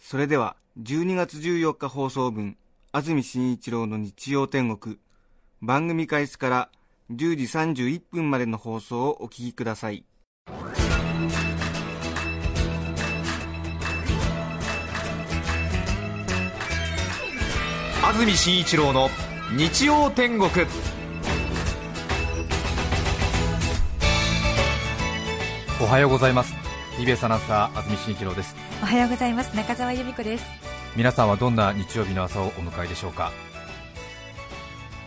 それでは12月14日放送分安住紳一郎の日曜天国番組開始から10時31分までの放送をお聞きください。安住紳一郎の日曜天国。おはようございます。TBS アナウンサー安住紳一郎です。おはようございます。中澤由美子です。皆さんはどんな日曜日の朝をお迎えでしょうか。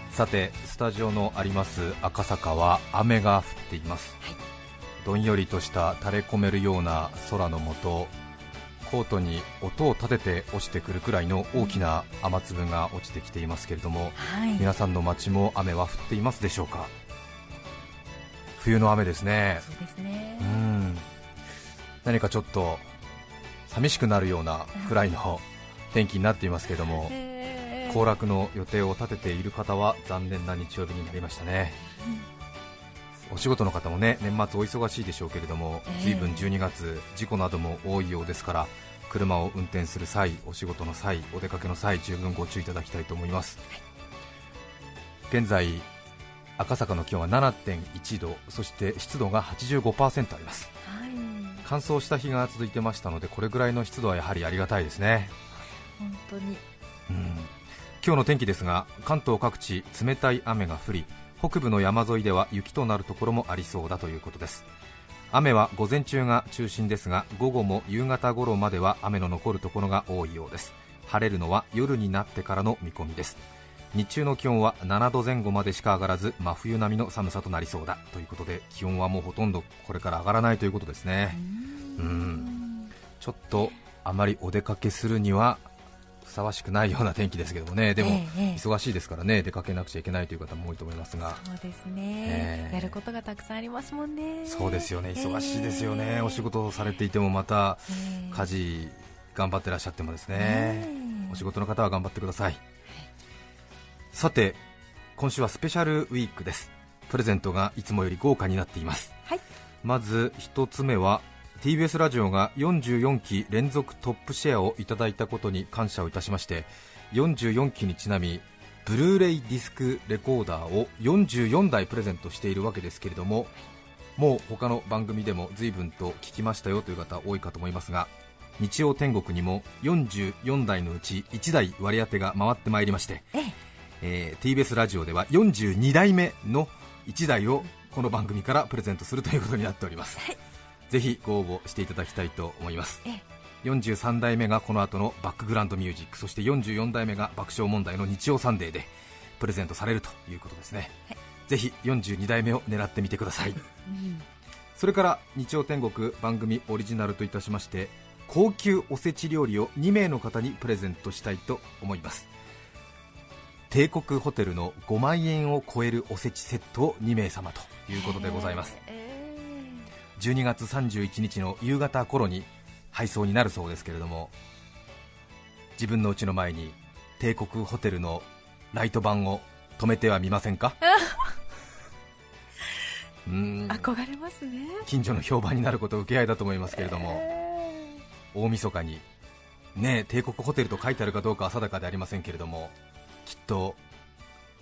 さてスタジオのあります赤坂は雨が降っています、どんよりとした垂れ込めるような空の下コートに音を立てて落ちてくるくらいの大きな雨粒が落ちてきていますけれども、はい。皆さんの街も雨は降っていますでしょうか。冬の雨ですね。そうですね。うん何かちょっと寂しくなるようなくらいの天気になっていますけれどもえー。行楽の予定を立てている方は残念な日曜日になりましたね、お仕事の方もね年末お忙しいでしょうけれども、ええ。随分12月、事故なども多いようですから車を運転する際、お仕事の際、お出かけの際、十分ご注意いただきたいと思います。現在赤坂の気温は7.1度そして湿度が85%あります。はい乾燥した日が続いてましたのでこれぐらいの湿度はやはりありがたいですね。本当に。うん。今日の天気ですが関東各地冷たい雨が降り北部の山沿いでは雪となるところもありそうだということです。雨は午前中が中心ですが午後も夕方頃までは雨の残るところが多いようです。晴れるのは夜になってからの見込みです日中の気温は7度前後までしか上がらず真冬並みの寒さとなりそうだということで気温はもうほとんどこれから上がらないということですね。うん。ちょっとあまりお出かけするにはふさわしくないような天気ですけどもね。でも、忙しいですからね出かけなくちゃいけないという方も多いと思いますが。そうですえね、えやることがたくさんありますもんね。そうですよね。忙しいですよね、ええお仕事をされていてもまたええ。家事頑張ってらっしゃってもですね、ええ。お仕事の方は頑張ってくださいさて今週はスペシャルウィークです。プレゼントがいつもより豪華になっています。はい。まず一つ目は TBS ラジオが44期連続トップシェアをいただいたことに感謝をいたしまして44期にちなみブルーレイディスクレコーダーを44台プレゼントしているわけですけれどももう他の番組でも随分と聞きましたよという方多いかと思いますが日曜天国にも44台のうち1台割り当てが回ってまいりまして、えええー TBS ラジオでは42台目の1台をこの番組からプレゼントするということになっております、ぜひご応募していただきたいと思います。ええ。43代目がこの後のバックグラウンドミュージックそして44代目が爆笑問題の日曜サンデーでプレゼントされるということですね、はい。ぜひ42代目を狙ってみてください。うん。それから日曜天国番組オリジナルといたしまして高級おせち料理を2名の方にプレゼントしたいと思います帝国ホテルの5万円を超えるおせちセットを2名様ということでございます。え12月31日の夕方頃に配送になるそうですけれども自分の家の前に帝国ホテルのライト板を止めてはみませんか？うーん。え憧れますね。近所の評判になることを受け合いだと思いますけれども、え大晦日にねえ帝国ホテルと書いてあるかどうかは定かでありませんけれどもきっと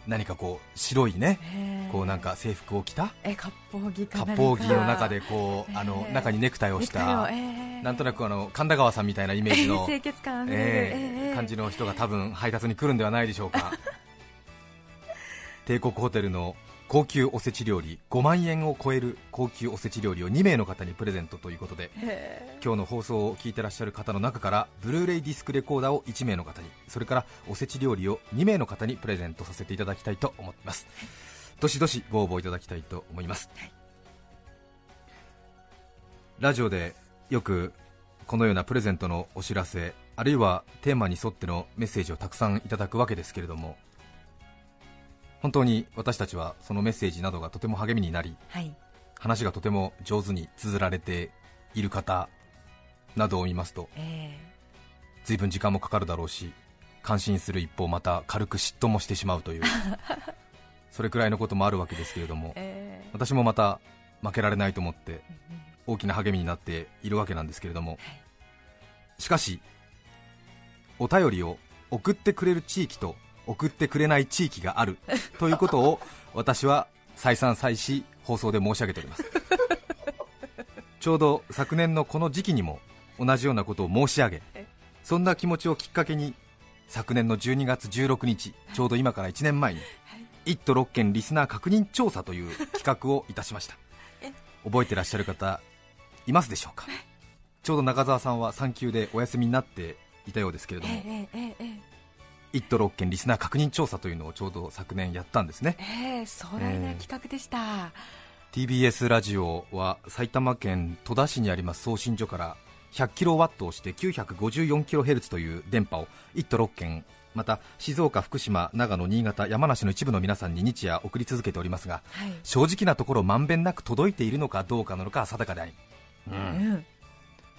何かこう白いねえこうなんか制服を着たえ割烹着か割烹着の中でこうあのええ中にネクタイをしたええなんとなくあの神田川さんみたいなイメージの 清潔感え感じの人が多分配達に来るんではないでしょうか。帝国ホテルの高級おせち料理5万円を超える高級おせち料理を2名の方にプレゼントということでへ今日の放送を聞いてらっしゃる方の中からブルーレイディスクレコーダーを1名の方にそれからおせち料理を2名の方にプレゼントさせていただきたいと思っています。どしどしご応募いただきたいと思います、ラジオでよくこのようなプレゼントのお知らせあるいはテーマに沿ってのメッセージをたくさんいただくわけですけれども本当に私たちはそのメッセージなどがとても励みになりはい。話がとても上手に綴られている方などを見ますとえ随分時間もかかるだろうし感心する一方また軽く嫉妬もしてしまうという それくらいのこともあるわけですけれどもー、え。私もまた負けられないと思って大きな励みになっているわけなんですけれども、はい。しかしお便りを送ってくれる地域と送ってくれない地域がある。ということを私は再三再四放送で申し上げております。ちょうど昨年のこの時期にも同じようなことを申し上げそんな気持ちをきっかけに昨年の12月16日ちょうど今から1年前に1都6県リスナー確認調査という企画をいたしました。覚えてらっしゃる方いますでしょうか？ちょうど中澤さんは産休でお休みになっていたようですけれども、えー、えー、えー、1都6県リスナー確認調査というのをちょうど昨年やったんですねえー、壮大な企画でした。TBS ラジオは埼玉県戸田市にあります送信所から100キロワットをして954キロヘルツという電波を1都6県また静岡、福島、長野、新潟、山梨の一部の皆さんに日夜送り続けておりますがはい。正直なところまんべんなく届いているのかどうかなのかは定かであり、ううんん。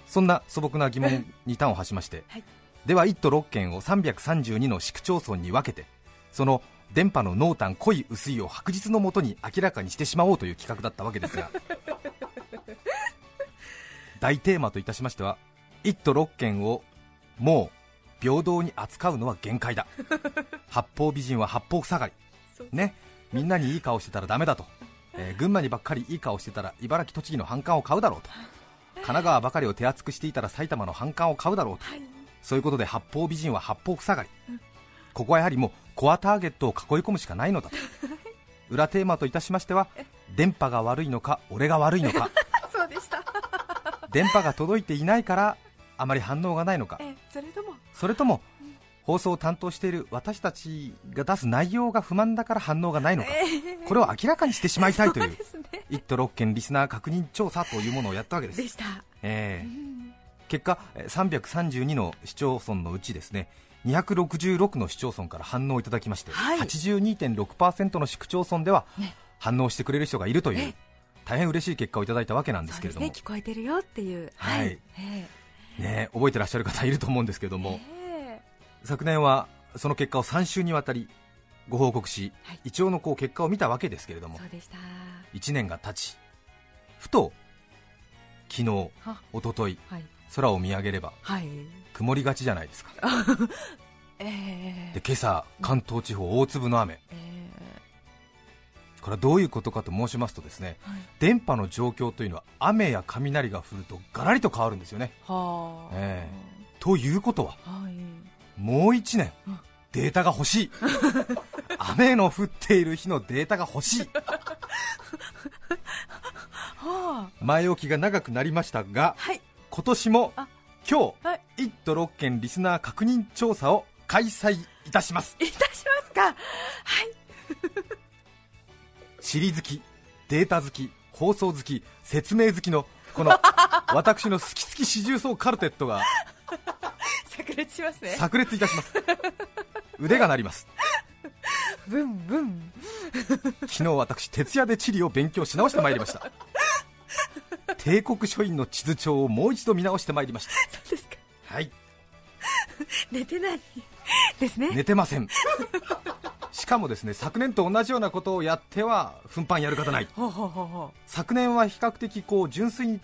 そんな素朴な疑問に端を発しまして、はいでは1都6県を332の市区町村に分けてその電波の濃淡濃い薄いを白日のもとに明らかにしてしまおうという企画だったわけですが 大テーマといたしましては1都6県をもう平等に扱うのは限界だ。八方美人は八方塞がり。ね。みんなにいい顔してたらダメだと、えー群馬にばっかりいい顔してたら茨城栃木の反感を買うだろうと。神奈川ばかりを手厚くしていたら埼玉の反感を買うだろうと。はい。そういうことで八方美人は八方塞がり、ここはやはりもうコアターゲットを囲い込むしかないのだと。裏テーマといたしましては電波が悪いのか俺が悪いのか。そうでした。電波が届いていないからあまり反応がないのか。えー、それとも。それとも放送を担当している私たちが出す内容が不満だから反応がないのか。えー、これを明らかにしてしまいたいという。そうですね。1都6県リスナー確認調査というものをやったわけです。でした。ええ。うん結果えー332の市町村のうちですね266の市町村から反応をいただきまして、はい82.6%の市区町村ではね反応してくれる人がいるというえ大変嬉しい結果をいただいたわけなんですけれどもですね。聞こえてるよっていう。はいえね覚えてらっしゃる方いると思うんですけれどーも、え昨年はその結果を3週にわたりご報告し、はい一応のこう結果を見たわけですけれどもーそうでした。1年が経ちふと昨日は一昨日はい。空を見上げればはい。曇りがちじゃないですか えーで今朝関東地方大粒の雨えこれはどういうことかと申しますとですねーはい。電波の状況というのは雨や雷が降るとガラリと変わるんですよねはあ。えということははい。もう1年うんデータが欲しい 雨の降っている日のデータが欲しい はあ。前置きが長くなりましたがはい。今年もあ今日、はい1都6県リスナー確認調査を開催いたしますいたしますか。はい。地理好きデータ好き放送好き説明好きのこの 私の好き好き四重奏カルテットが 炸裂しますね。炸裂いたします腕が鳴りますブンブン。昨日私徹夜で地理を勉強し直してまいりました帝国書院の地図帳をもう一度見直してまいりましそうですか。たはい寝てない。ですね。寝てませんしかもですね昨年と同じようなことをやっては奮発やる方ない。昨年は比較的こう純粋に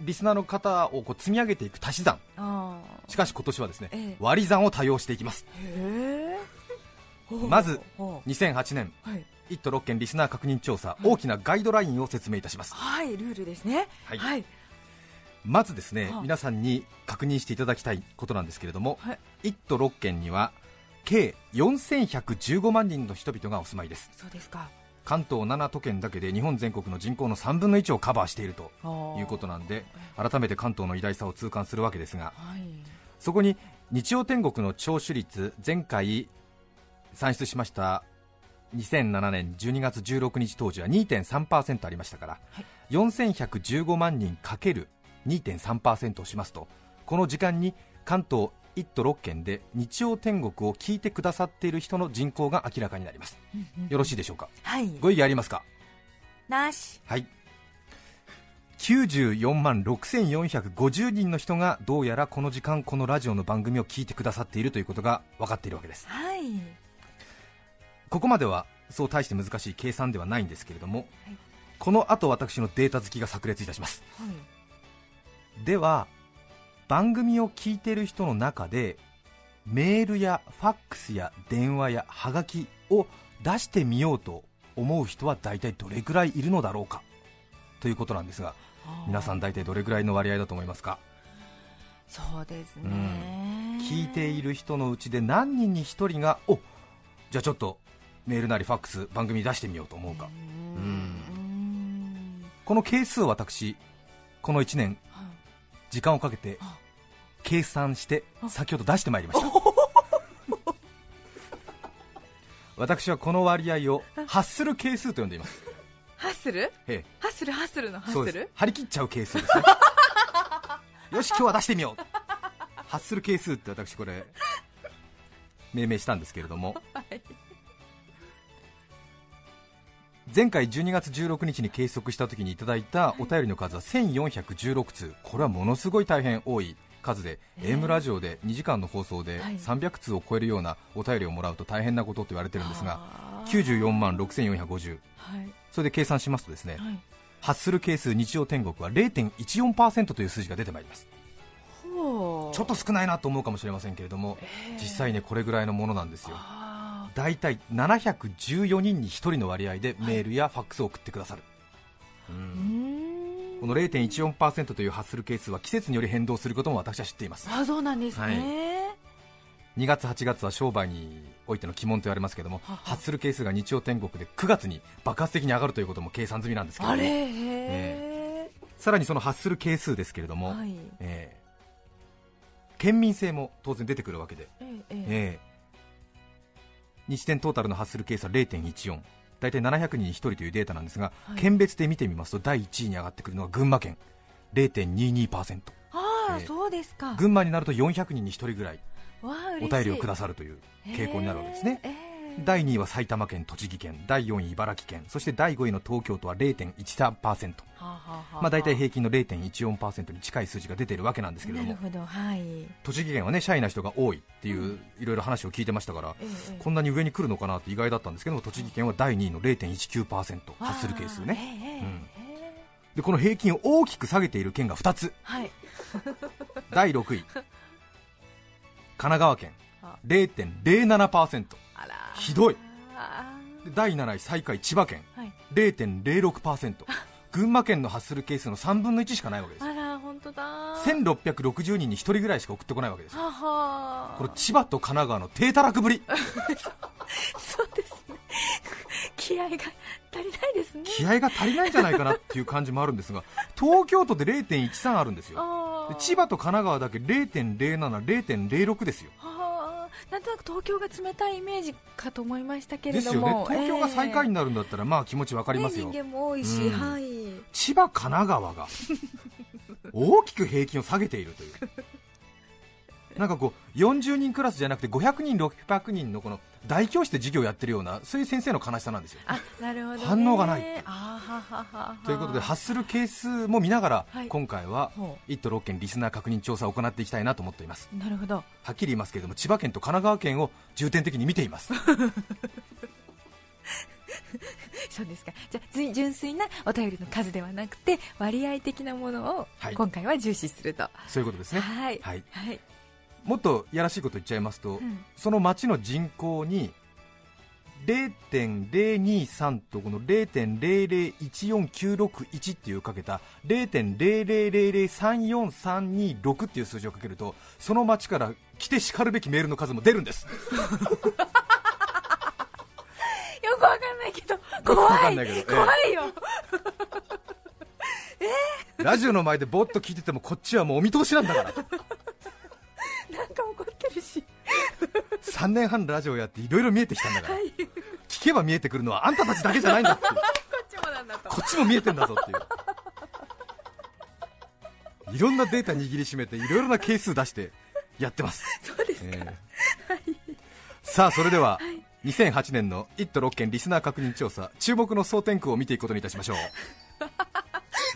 リスナーの方をこう積み上げていく足し算。しかし今年はですね、ええ割り算を多用していきますまずほ2008年うはい。1都6県リスナー確認調査大きなガイドラインを説明いたしますはい、ルールですね。はいはい。まずですねはあ皆さんに確認していただきたいことなんですけれどもはい。1都6県には計4115万人の人々がお住まいですそうですか。関東7都県だけで日本全国の人口の3分の1をカバーしているとということなんで改めて関東の偉大さを痛感するわけですがはい。そこに日曜天国の聴取率前回算出しました2007年12月16日当時は2.3%ありましたから、はい。4115万人かける2.3%をしますとこの時間に関東1都6県で日曜天国を聞いてくださっている人の人口が明らかになります。よろしいでしょうか？はい。ご意見ありますか？なし。はい。94万6450人の人がどうやらこの時間このラジオの番組を聞いてくださっているということが分かっているわけです。はいここまではそう大して難しい計算ではないんですけれども、はい。この後私のデータ好きが炸裂いたします。では番組を聞いている人の中でメールやファックスや電話やハガキを出してみようと思う人は大体どれぐらいいるのだろうかということなんですが皆さん大体どれぐらいの割合だと思いますか？そうですね、聞いている人のうちで何人に1人がおじゃあちょっとメールなりファックス番組に出してみようと思うか。うーん。この係数を私この1年はい。時間をかけてあ計算して先ほど出してまいりました。私はこの割合を発する係数と呼んでいます。ハッスル？ええ。ハッスルハッスルのハッスル？張り切っちゃう係数ですね。よし今日は出してみよう。発する係数って私これ命名したんですけれども。はい前回12月16日に計測した時にいただいたお便りの数は1416通。これはものすごい大変多い。数で、ええ AM ラジオで2時間の放送ではい。300通を超えるようなお便りをもらうと大変なことと言われてるんですがあー。94万6450はい。それで計算しますとですねはい。発する係数日曜天国は0.14%という数字が出てまいります。ちょっと少ないなと思うかもしれませんけれどもええ実際ねこれぐらいのものなんですよ。あ大体714人に1人の割合でメールやファックスを送ってくださる、うんーうーんこの0.14%という発する係数は季節により変動することも私は知っています。あそうなんですね、はい。2月8月は商売においての鬼門と言われますけどもはは。発する係数が日曜天国で9月に爆発的に上がるということも計算済みなんですけれども。あれ？へえさらにその発する係数ですけれども、はい。えー県民性も当然出てくるわけで、ええええ。えー日天トータルの発する係数は0.14大体700人に1人というデータなんですが、はい。県別で見てみますと第1位に上がってくるのは群馬県。0.22%ああ、ええそうですか。群馬になると400人に1人ぐらいお便りをくださるという傾向になるわけですね、ええええ第2位は埼玉県、栃木県、第4位茨城県、そして第5位の東京都は0.13%、はあはあはあまあ、大体平均の0.14%に近い数字が出ているわけなんですけれども、どはい、栃木県はねシャイな人が多いっていういろいろ話を聞いてましたから、こんなに上に来るのかなって意外だったんですけども、栃木県は第2位の0.19%あー発する係数ね、えうん。ええでこの平均を大きく下げている県が2つ、はい。第6位、神奈川県。あ。0.07%、あらひどい。第7位、最下位、千葉県。ーはい0.06%群馬県の発する係数の3分の1しかないわけですあら本当だ。1660人に1人ぐらいしか送ってこないわけですはは。これ千葉と神奈川の低たらくぶり。そうですね。気合が足りないですね。気合が足りないんじゃないかなっていう感じもあるんですが 東京都で0.13あるんですよ。千葉と神奈川だけ0.07、0.06ですよ。はあなんとなく東京が冷たいイメージかと思いましたけでれども。すよね。東京が最下位にになるんだったらまあ気持ちわかりますよ、人間も多いし、うん。はい千葉、神奈川が大きく平均を下げているというなんかこう40人クラスじゃなくて500人、600人のこの大教室で授業をやってるようなそういう先生の悲しさなんですよ。あなるほど、ね、反応がない。あーはははは。ということで発する係数も見ながら、はい。今回はほ1都6県リスナー確認調査を行っていきたいなと思っています。うなるほど。はっきり言いますけれども千葉県と神奈川県を重点的に見ています。そうですか。じゃあず純粋なお便りの数ではなくて割合的なものをはい。今回は重視すると、そういうことですね、はい。はい、はい、もっとやらしいこと言っちゃいますと、うん。その町の人口に0.023とこの0.0014961っていうかけた0.000034326っていう数字をかけるとその町から来てしかるべきメールの数も出るんです。よくわかんないけど怖い。けど怖いよ、ラジオの前でぼーっと聞いててもこっちはもうお見通しなんだからなんか怒ってるし。3年半ラジオやっていろいろ見えてきたんだから、はい。こ聞けば見えてくるのはあんたたちだけじゃないんだっていう。っちもなんだと。こっちも見えてんだぞっていう。いろんなデータ握りしめていろいろな係数出してやってます。そうですか、えー。さあそれでは、2008年の1都6県リスナー確認調査注目の総点区を見ていくことにいたしましょう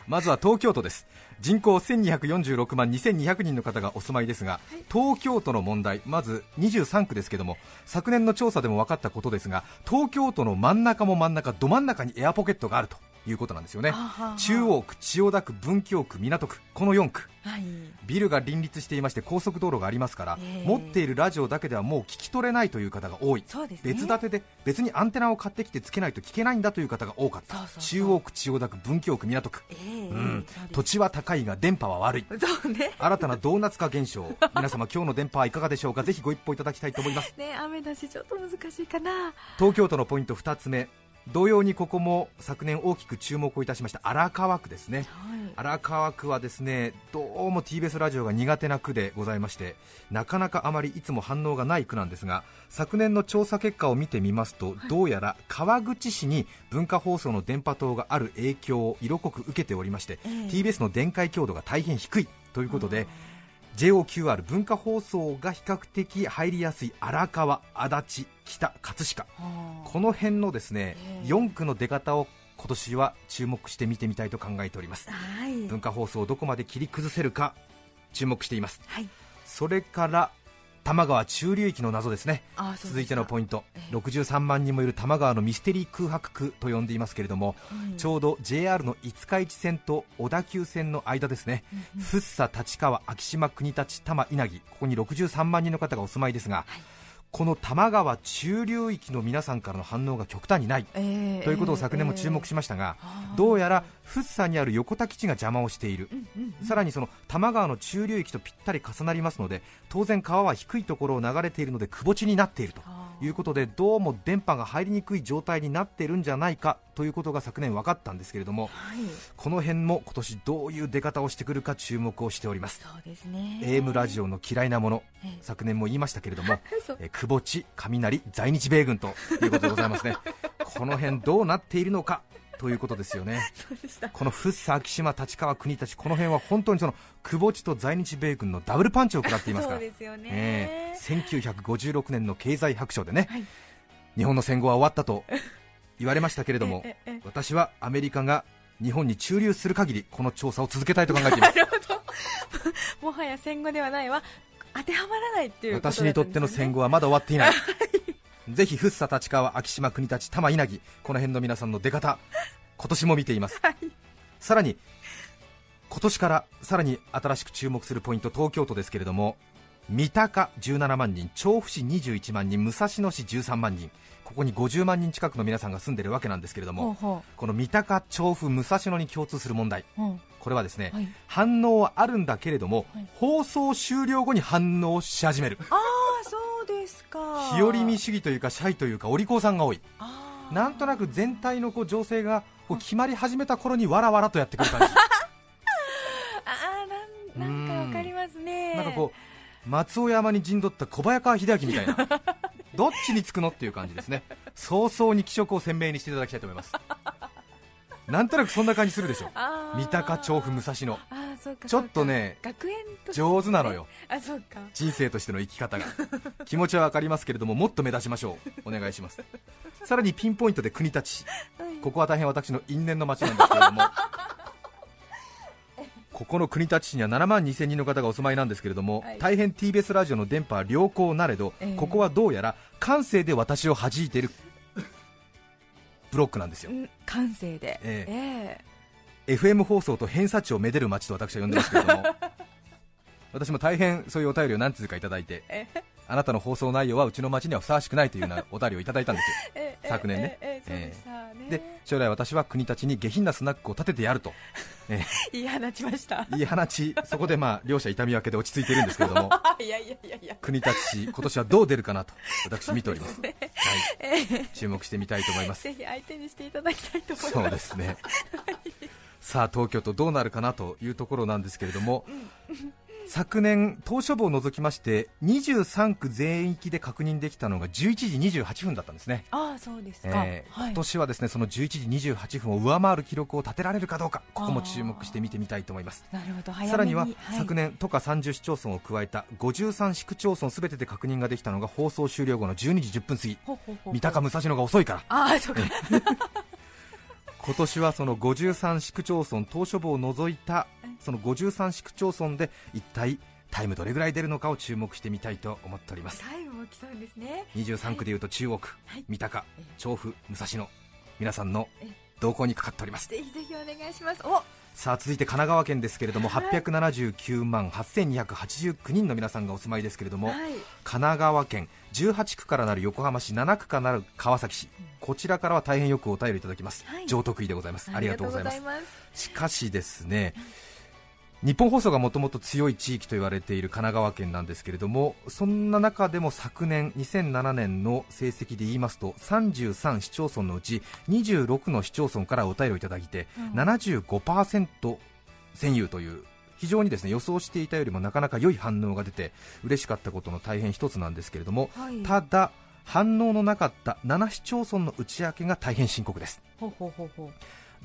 まずは東京都です。人口1246万2200人の方がお住まいですが、東京都の問題まず23区ですけども昨年の調査でも分かったことですが東京都の真ん中も真ん中ど真ん中にエアポケットがあるということなんですよね。中央区千代田区文京区港区この4区。はい。ビルが林立していまして高速道路がありますから、ええ。持っているラジオだけではもう聞き取れないという方が多い、そうですね。別立てで別にアンテナを買ってきてつけないと聞けないんだという方が多かった。中央区、千代田区、文京区、港区、ええうん。土地は高いが電波は悪い。そうね。新たなドーナツ化現象。皆様今日の電波はいかがでしょうか？ぜひご一報いただきたいと思います。ね雨だしちょっと難しいかな。東京都のポイント2つ目同様にここも昨年大きく注目をいたしました荒川区ですね。はい。荒川区はですねどうも TBS ラジオが苦手な区でございましてなかなかあまりいつも反応がない区なんですが昨年の調査結果を見てみますと、どうやら川口市に文化放送の電波塔がある影響を色濃く受けておりまして、ええ。TBS の電解強度が大変低いということで JOQR 文化放送が比較的入りやすい荒川、足立、北、葛飾。はあこの辺のですね、ええ。4区の出方を今年は注目して見てみたいと考えております。はい。文化放送をどこまで切り崩せるか注目しています。はい。それから多摩川中流域の謎ですね。続いてのポインント。ええ。63万人もいる多摩川のミステリー空白区と呼んでいますけれども、ちょうど JR の五日市線と小田急線の間ですね、福生、立川、昭島、国立、多摩、稲城、ここに63万人の方がお住まいですが、この多摩川中流域の皆さんからの反応が極端にない、ええということを昨年も注目しましたが、あーどうやら福生にある横田基地が邪魔をしている、さらにその多摩川の中流域とぴったり重なりますので当然川は低いところを流れているのでくぼ地になっているということでどうも電波が入りにくい状態になっているんじゃないかということが昨年分かったんですけれどもはい。この辺も今年どういう出方をしてくるか注目をしております？そうですね。AM ラジオの嫌いなもの。ええ。昨年も言いましたけれども えー久保地、雷、在日米軍ということでございますね。この辺どうなっているのか？ということですよね。この福生、昭島、立川、国立、この辺は本当にその久保地と在日米軍のダブルパンチを食らっていますから、そうですよね、ええ。1956年の経済白書でね、はい。日本の戦後は終わったと 言われましたけれども私はアメリカが日本に駐留する限りこの調査を続けたいと考えています。もはや戦後ではないわ。当てはまらないっていうことだ私にとっての戦後後はまだ終わっていないぜひ福生、立川、昭島、国立、多摩、稲城この辺の皆さんの出方 今年も見ています、さらに今年からさらに新しく注目するポイント東京都ですけれども三鷹17万人調布市21万人武蔵野市13万人ここに50万人近くの皆さんが住んでいるわけなんですけれどもこの三鷹、調布、武蔵野に共通する問題。これはですね、はい。反応はあるんだけれども、はい。放送終了後に反応し始める。あ日和見主義というかシャイというかお利口さんが多い。なんとなく全体のこう情勢がこう決まり始めた頃にわらわらとやってくる感じ。あーなんなんかわかりますね。なんかこう松尾山に陣取った小早川秀明みたいな。どっちにつくのっていう感じですね。早々に気色を鮮明にしていただきたいと思いますなんとなくそんな感じするでしょあー三鷹調布武蔵野ちょっとね学園上手なのよ。あそうか。人生としての生き方が。気持ちは分かりますけれどももっと目指しましょう。お願いします。さらにピンポイントで国立市。ここは大変私の因縁の町なんですけれども。ここの国立市には7万2000人の方がお住まいなんですけれども、はい。大変 TBS ラジオの電波は良好なれど、ええ。ここはどうやら感性で私を弾いているブロックなんですよ。うん感性で。ええ FM 放送と偏差値をめでる街と私は呼んでますけれども 私も大変そういうお便りを何通かいただいてえ？あなたの放送内容はうちの町にはふさわしくないというようなお便りをいただいたんですよ。え？え？昨年ね。で将来私は国立に下品なスナックを建ててやると、え言い放ちました。ー、いい話そこでまあ両者痛み分けで落ち着いているんですけれども。あ いやいやいやいや。国立市今年はどう出るかなと私見ております。そうではい、注目してみたいと思います。ぜひ相手にしていただきたいと思います。そうですねさあ東京都どうなるかなというところなんですけれども昨年、島しょ部を除きまして23区全域で確認できたのが11時28分だったんですね、ああそうですか、えーはい。今年はですねその11時28分を上回る記録を立てられるかどうか、ここも注目して見てみたいと思います。なるほど。さらにははい。昨年、都下30市町村を加えた53市区町村すべてで確認ができたのが放送終了後の12時10分過ぎ、ほうほうほう三鷹、武蔵野が遅いから、ああそうか今年はその53市区町村、島しょ部を除いたその53市区町村で一体タイムどれぐらい出るのかを注目してみたいと思っております。タイムを競うんですね。23区でいうと中央区、はい。三鷹ええ、調布、武蔵野、皆さんのええ。動向にかかっております。ぜひぜひお願いします。おさあ続いて神奈川県ですけれども、はい。879万8289人の皆さんがお住まいですけれども、はい。神奈川県18区からなる横浜市7区からなる川崎市、こちらからは大変よくお便りいただきます、はい。上得意でございます。ありがとうございます。ありがとうございます。しかしですね日本放送がもともと強い地域と言われている神奈川県なんですけれどもそんな中でも昨年2007年の成績で言いますと33市町村のうち26の市町村からお便りをいただいて、うん。75%占有という非常にですね予想していたよりもなかなか良い反応が出て嬉しかったことの大変一つなんですけれども、はい。ただ反応のなかった7市町村の内訳が大変深刻です。ほうほうほうほう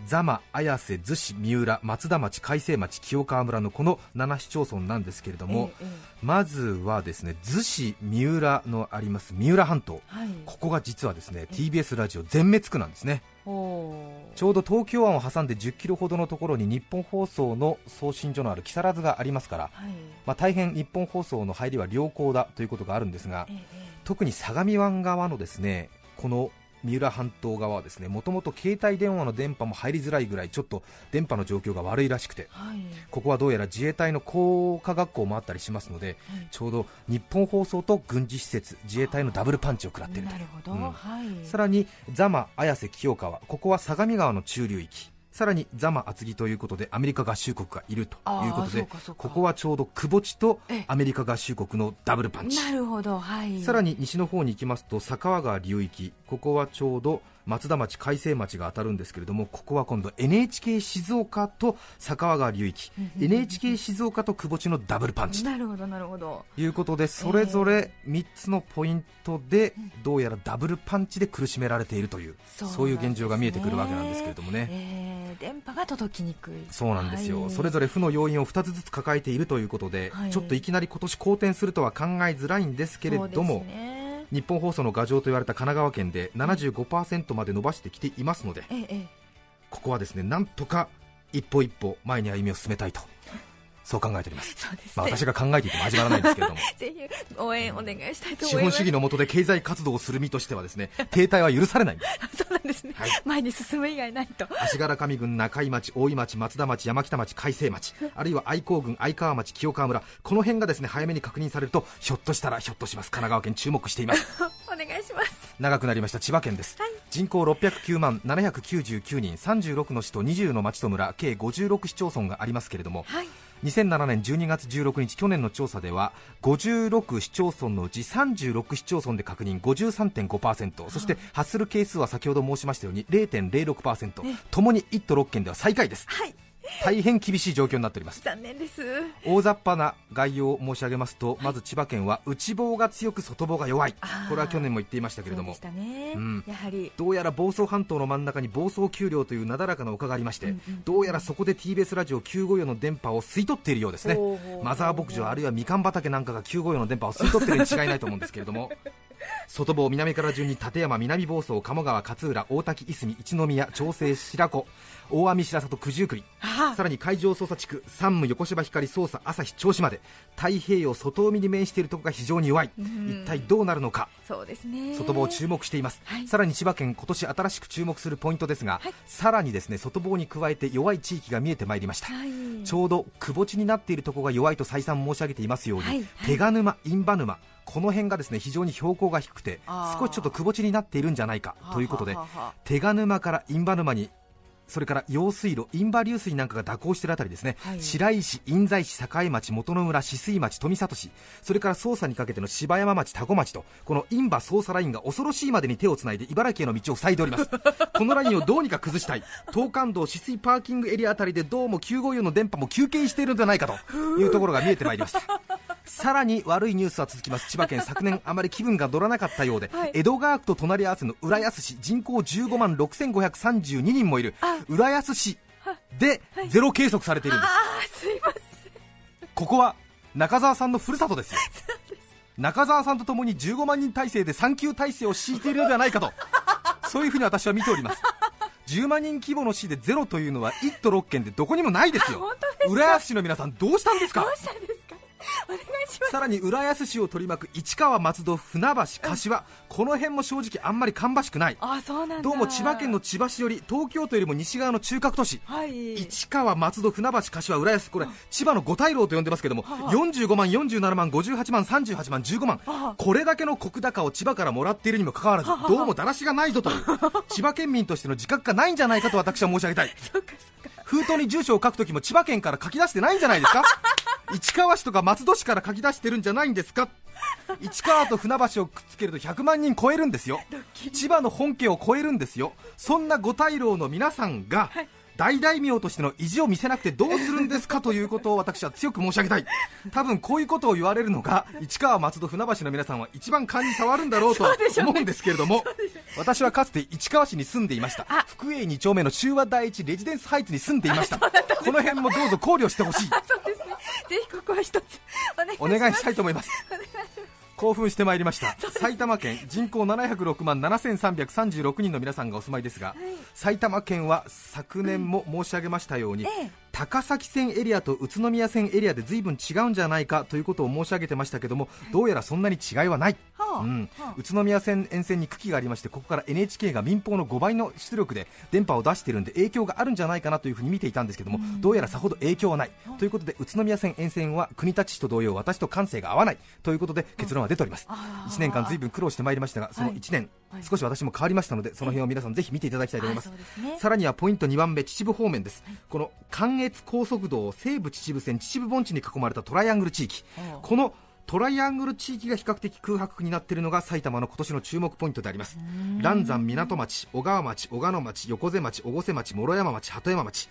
座間、綾瀬、逗子、三浦、松田町、海西町、清川村のこの7市町村なんですけれども、えええまずはですね逗子、三浦のあります三浦半島、えはい。ここが実はですね TBS ラジオ全滅区なんですね、ちょうど東京湾を挟んで10キロほどのところに日本放送の送信所のある木更津がありますから、はい。まあ、大変日本放送の入りは良好だということがあるんですがえ、ええ。特に相模湾側のですねこの三浦半島側はですねもともと携帯電話の電波も入りづらいぐらいちょっと電波の状況が悪いらしくてはい。ここはどうやら自衛隊の工科学校もあったりしますのではい。ちょうど日本放送と軍事施設自衛隊のダブルパンチを食らっているとさらに座間、綾瀬、清川ここは相模川の中流域。さらに座間厚木ということでアメリカ合衆国がいるということでここはちょうどくぼ地とええ。アメリカ合衆国のダブルパンチ。なるほど。はい。さらに西の方に行きますと坂川川流域ここはちょうど松田町、海西町が当たるんですけれどもここは今度 NHK 静岡と坂川川流域 NHK 静岡と窪地のダブルパンチとなるほどなるほど。いうことでそれぞれ3つのポイントでどうやらダブルパンチで苦しめられているというそういう現状が見えてくるわけなんですけれどもね。えー電波が届きにくい。そうなんですよ、はい。それぞれ負の要因を2つずつ抱えているということで、はい。ちょっといきなり今年好転するとは考えづらいんですけれども、日本放送の牙城と言われた神奈川県で75%まで伸ばしてきていますので、ここはですねなんとか一歩一歩前に歩みを進めたいと、そう考えております。ね、まあ、私が考えていても始まらないんですけれども。ぜひ応援お願いしたいと資思います。本主義の下で経済活動をする身としてはですね停滞は許されないんです。そうなんですね、はい。前に進む以外ないと。足柄上郡中井町、大井町、松田町、山北町、海西町、あるいは愛好郡、愛川町、清川村、この辺がですね早めに確認されると、ひょっとしたらひょっとします、神奈川県注目しています。お願いします長くなりました。千葉県です、はい。人口609万799人、36の市と20の町と村、計56市町村がありますけれども、はい。2007年12月16日、去年の調査では56市町村のうち36市町村で確認。53.5%、そして発する件数は先ほど申しましたように0.06%え、ともに1都6県では最下位です。はい大変厳しい状況になっております。残念です。大雑把な概要を申し上げますと、まず千葉県は内房が強く外房が弱い。これは去年も言っていましたけれども。やはり。どうやら房総半島の真ん中に房総丘陵というなだらかな丘がありまして、うんうんどうやらそこで TBS ラジオ954の電波を吸い取っているようですね。マザー牧場あるいはみかん畑なんかが954の電波を吸い取っているに違いないと思うんですけれども外房南から順に立山南房総鴨川勝浦大滝いすみ一宮長生白子大網白里九十九里あさらに海上捜査地区山武横芝光捜査朝日銚子まで太平洋外海に面しているところが非常に弱い、ん一体どうなるのかそうですね。外房注目しています、はい。さらに千葉県今年新しく注目するポイントですが、はい。さらにですね外房に加えて弱い地域が見えてまいりました、はい。ちょうどくぼ地になっているところが弱いと再三申し上げていますように、はい。はい。手賀沼、印旛沼この辺がですね非常に標高が低くて少しちょっとくぼ地になっているんじゃないかということで手賀沼から印旛沼にそれから用水路、インバ流水なんかが蛇行しているあたりですね、はい。白石、印西市、境町、元野村、止水町、富里市、それから捜査にかけての芝山町、多古町と、このインバ捜査ラインが恐ろしいまでに手をつないで茨城への道を塞いでおります。このラインをどうにか崩したい、東関道、止水パーキングエリアあたりでどうも954の電波も休憩しているのではないかというところが見えてまいりました。さらに悪いニュースは続きます。千葉県昨年あまり気分が乗らなかったようで、はい。江戸川区と隣り合わせの浦安市人口15万6532人もいる浦安市でゼロ計測されているんです、あーすいません。ここは中澤さんのふるさとですよ。中澤さんとともに15万人体制で産休体制を敷いているのではないかと。そういうふうに私は見ております。10万人規模の市でゼロというのは1都6県でどこにもないですよ。浦安市の皆さんどうしたんですか？どうしたんですさらに浦安市を取り巻く市川、松戸、船橋、柏、この辺も正直あんまり芳しくない、あそうなんだ。どうも千葉県の千葉市より東京都よりも西側の中核都市、はい。市川、松戸、船橋、柏、浦安、これ千葉の五大老と呼んでますけども、はあ45万、47万、58万、38万、15万。はあ、これだけの国高を千葉からもらっているにもかかわらず、どうもだらしがないぞという、千葉県民としての自覚がないんじゃないかと私は申し上げたい。そっかそっか。封筒に住所を書くときも千葉県から書き出してないんじゃないですか？市川市とか松戸市から書き出してるんじゃないんですか？市川と船橋をくっつけると100万人超えるんですよ。千葉の本家を超えるんですよ。そんな五大老の皆さんが、はい大大名としての意地を見せなくてどうするんですかということを私は強く申し上げたい。多分こういうことを言われるのが市川松戸船橋の皆さんは一番勘に触るんだろうと思うんですけれども、私はかつて市川市に住んでいました。あ福栄2丁目の中和第一レジデンスハイツに住んでいました。この辺もどうぞ考慮してほしい。そうですね。ぜひここは一つお願いします。お願いしたいと思います興奮してまいりました。埼玉県人口706万7336人の皆さんがお住まいですが、埼玉県は昨年も申し上げましたように、ええ高崎線エリアと宇都宮線エリアで随分違うんじゃないかということを申し上げてましたけどもどうやらそんなに違いはない、はあうん。はあ。宇都宮線沿線に茎がありましてここから NHK が民放の5倍の出力で電波を出しているんで影響があるんじゃないかなというふうに見ていたんですけどもどうやらさほど影響はない。ということで宇都宮線沿線は国立市と同様私と感性が合わないということで結論は出ております。あー。1年間ずいぶん苦労してまいりましたがその1年はい。少し私も変わりましたのでその辺を皆さんぜひ見ていただきたいと思います。さらにはポイント2番目秩父方面です、この関越高速道西武秩父線秩父盆地に囲まれたトライアングル地域。このトライアングル地域が比較的空白になっているのが埼玉の今年の注目ポイントであります。嵐山港町小川町小鹿野町横瀬町越生町諸山町鳩山町、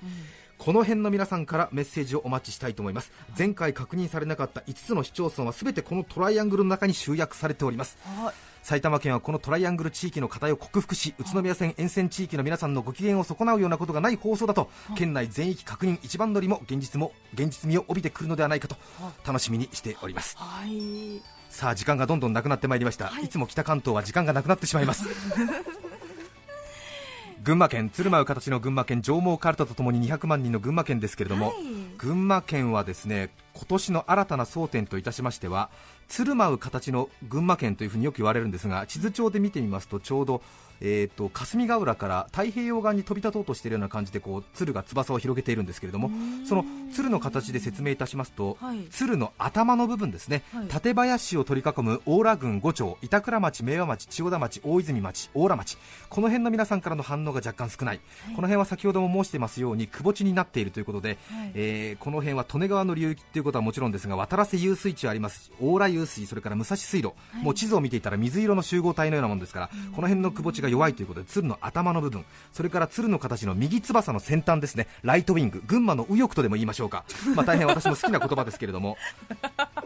この辺の皆さんからメッセージをお待ちしたいと思います。前回確認されなかった5つの市町村は全てこのトライアングルの中に集約されております。はい埼玉県はこのトライアングル地域の課題を克服し宇都宮線沿線地域の皆さんのご機嫌を損なうようなことがない放送だと県内全域確認一番乗りも現実も現実味を帯びてくるのではないかと楽しみにしております。はい。さあ時間がどんどんなくなってまいりました、はい。い、つも北関東は時間がなくなってしまいます。群馬県鶴舞う形の群馬県上毛かるたとともに200万人の群馬県ですけれども、はい群馬県はですね今年の新たな争点といたしましては鶴舞う形の群馬県というふうによく言われるんですが地図帳で見てみますとちょうど、えー、と霞ヶ浦から太平洋側に飛び立とうとしているような感じでこう鶴が翼を広げているんですけれどもその鶴の形で説明いたしますと、はい。鶴の頭の部分ですね、はい。館林を取り囲む大良郡五町板倉町明和町千代田町大泉町大良町この辺の皆さんからの反応が若干少ない、この辺は先ほども申していますように窪地になっているということで、はい。えーこの辺は利根川の流域ということはもちろんですが渡良瀬遊水地はあります。し大良遊水それから武蔵水路、もう地図を見ていたら水色の集合体のようなものですから、この辺の窪地が弱いということで鶴の頭の部分。それから鶴の形の右翼の先端ですね。ライトウィング。群馬の右翼とでも言いましょうか、まあ、大変私も好きな言葉ですけれども。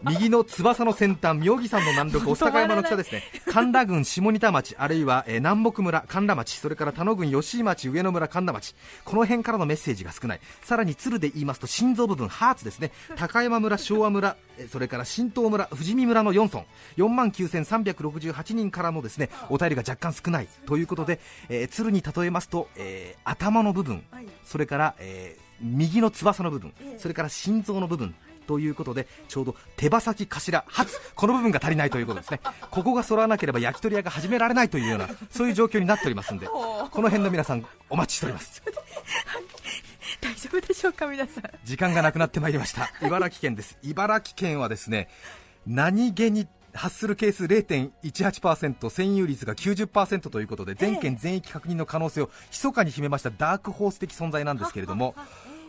右の翼の先端妙義山の南麓御巣鷹山の北ですね。神田郡下仁田町あるいは、えー南北村神田町それから田野郡吉井町上野村神田町。この辺からのメッセージが少ない。さらに鶴で言いますと心臓部分ハーツですね。高 山村昭和村えーそれから新東村富士見村の4村。4万9368人からのですねお便りが若干少ない。ということで、えー鶴に例えますと、えー頭の部分。はい。それから、えー右の翼の部分、それから心臓の部分。ということでちょうど手羽先頭初この部分が足りないということですね。ここが揃わなければ焼き鳥屋が始められないというようなそういう状況になっておりますんで この辺の皆さんお待ちしております 大丈夫でしょうか皆さん。時間がなくなってまいりました。茨城県です。茨城県はですね何気に発する係数0.18%占有率が90%ということで全県全域確認の可能性を密かに秘めましたダークホース的存在なんですけれども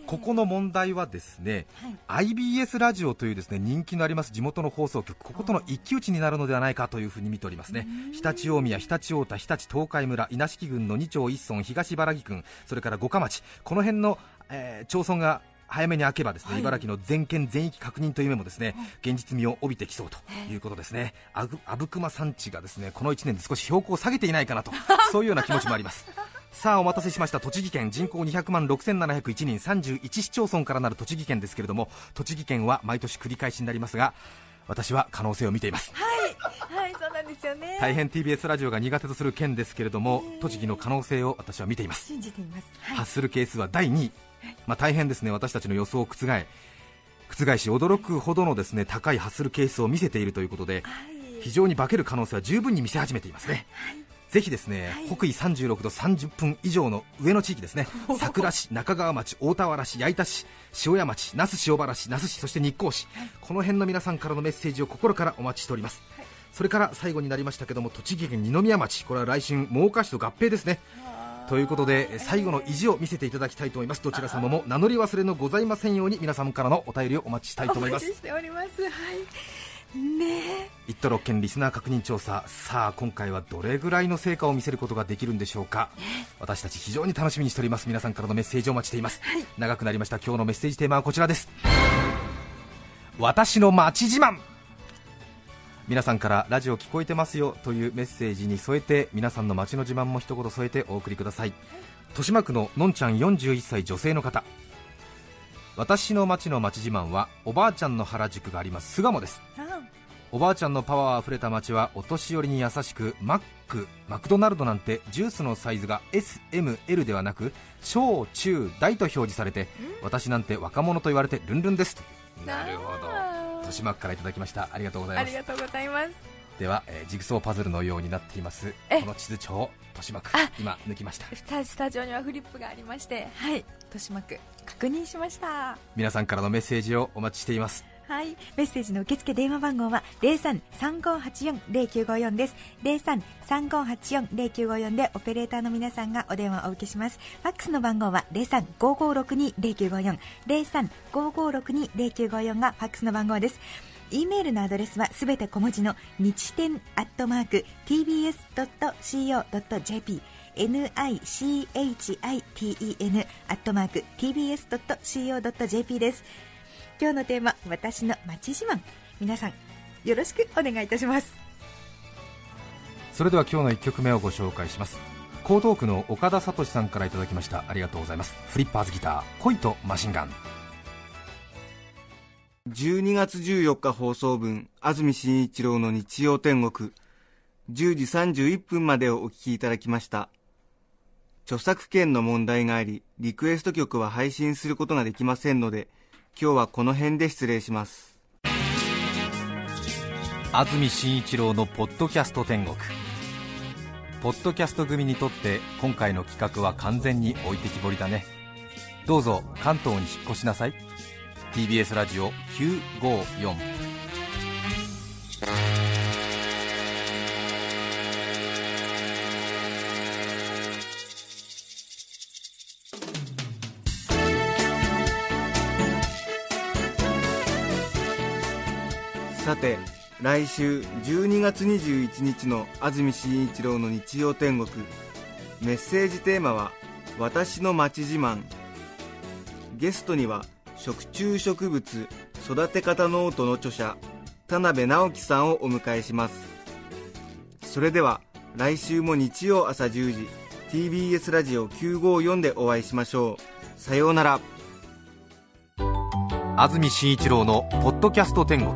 ここの問題はですね、IBS ラジオというですね人気のあります地元の放送局、こことの一騎打ちになるのではないかというふうに見ておりますね。常陸大宮、常陸太田、日立東海村、稲敷郡の二町一村、東茨城郡、それから五日町、この辺の、えー町村が早めに開けばですね、茨城の全県全域確認という面もですね、現実味を帯びてきそうということですね。あぐ阿武隈山地がですねこの1年で少し標高を下げていないかなと、そういうような気持ちもあります。さあお待たせしました。栃木県人口200万6701人31市町村からなる栃木県ですけれども栃木県は毎年繰り返しになりますが私は可能性を見ています。はい。そうなんですよね。大変 TBS ラジオが苦手とする県ですけれども栃木の可能性を私は見ています。信じています。はい。発する係数は第2位、まあ、大変ですね。私たちの予想を覆覆し驚くほどのですね高い発する係数を見せているということで非常に化ける可能性は十分に見せ始めていますね、ぜひですね、北緯36度30分以上の上の地域ですね。佐倉市、中川町、大田原市、矢板市、塩谷町、那須塩原市、那須市、そして日光市、この辺の皆さんからのメッセージを心からお待ちしております、それから最後になりましたけども栃木県二宮町、これは来春、真岡市と合併ですね。ということで最後の意地を見せていただきたいと思います。どちら様も名乗り忘れのございませんように皆様からのお便りをお待ちしたいと思います。お待ちしております。はい。ねえ。一都六県リスナー確認調査。さあ今回はどれぐらいの成果を見せることができるんでしょうか。私たち非常に楽しみにしております。皆さんからのメッセージをお待ちしています、長くなりました今日のメッセージテーマはこちらです。私の街自慢皆さんからラジオ聞こえてますよというメッセージに添えて皆さんの街の自慢も一言添えてお送りください。豊島区ののんちゃん41歳女性の方。私の街の街自慢はおばあちゃんの原宿があります。巣鴨です。あおばあちゃんのパワーあふれた街はお年寄りに優しくマックマクドナルドなんてジュースのサイズが SML ではなく小中大と表示されて私なんて若者と言われてルンルンですと。なるほど豊島区からいただきました。ありがとうございます。ありがとうございます。では、えージグソーパズルのようになっています。え。この地図帳を豊島区あ。今抜きました。スタスタジオにはフリップがありましてはい。豊島区確認しました。皆さんからのメッセージをお待ちしていますはい。メッセージの受付電話番号は03-3584-0954です。03-3584-0954でオペレーターの皆さんがお電話をお受けします。ファックスの番号は03-5562-0954。03-5562-0954がファックスの番号です。e メールのアドレスはすべて小文字の日天アットマーク tbs.co.jp nichiten アットマーク tbs.co.jp です。今日のテーマ私の街自慢皆さんよろしくお願いいたします。それでは今日の1曲目をご紹介します。江東区の岡田聡さんからいただきました。ありがとうございます。フリッパーズギター恋とマシンガン。12月14日放送分安住紳一郎の日曜天国。10時31分までをお聞きいただきました。著作権の問題がありリクエスト曲は配信することができませんので今日はこの辺で失礼します。安住紳一郎のポッドキャスト天国。ポッドキャスト組にとって今回の企画は完全に置いてきぼりだね。どうぞ関東に引っ越しなさい。TBS ラジオ954さて来週12月21日の安住紳一郎の日曜天国。メッセージテーマは「私の町自慢」ゲストには食虫植物育て方ノートの著者田辺直樹さんをお迎えします。それでは来週も日曜朝10時 TBS ラジオ954でお会いしましょう。さようなら。安住紳一郎の「ポッドキャスト天国」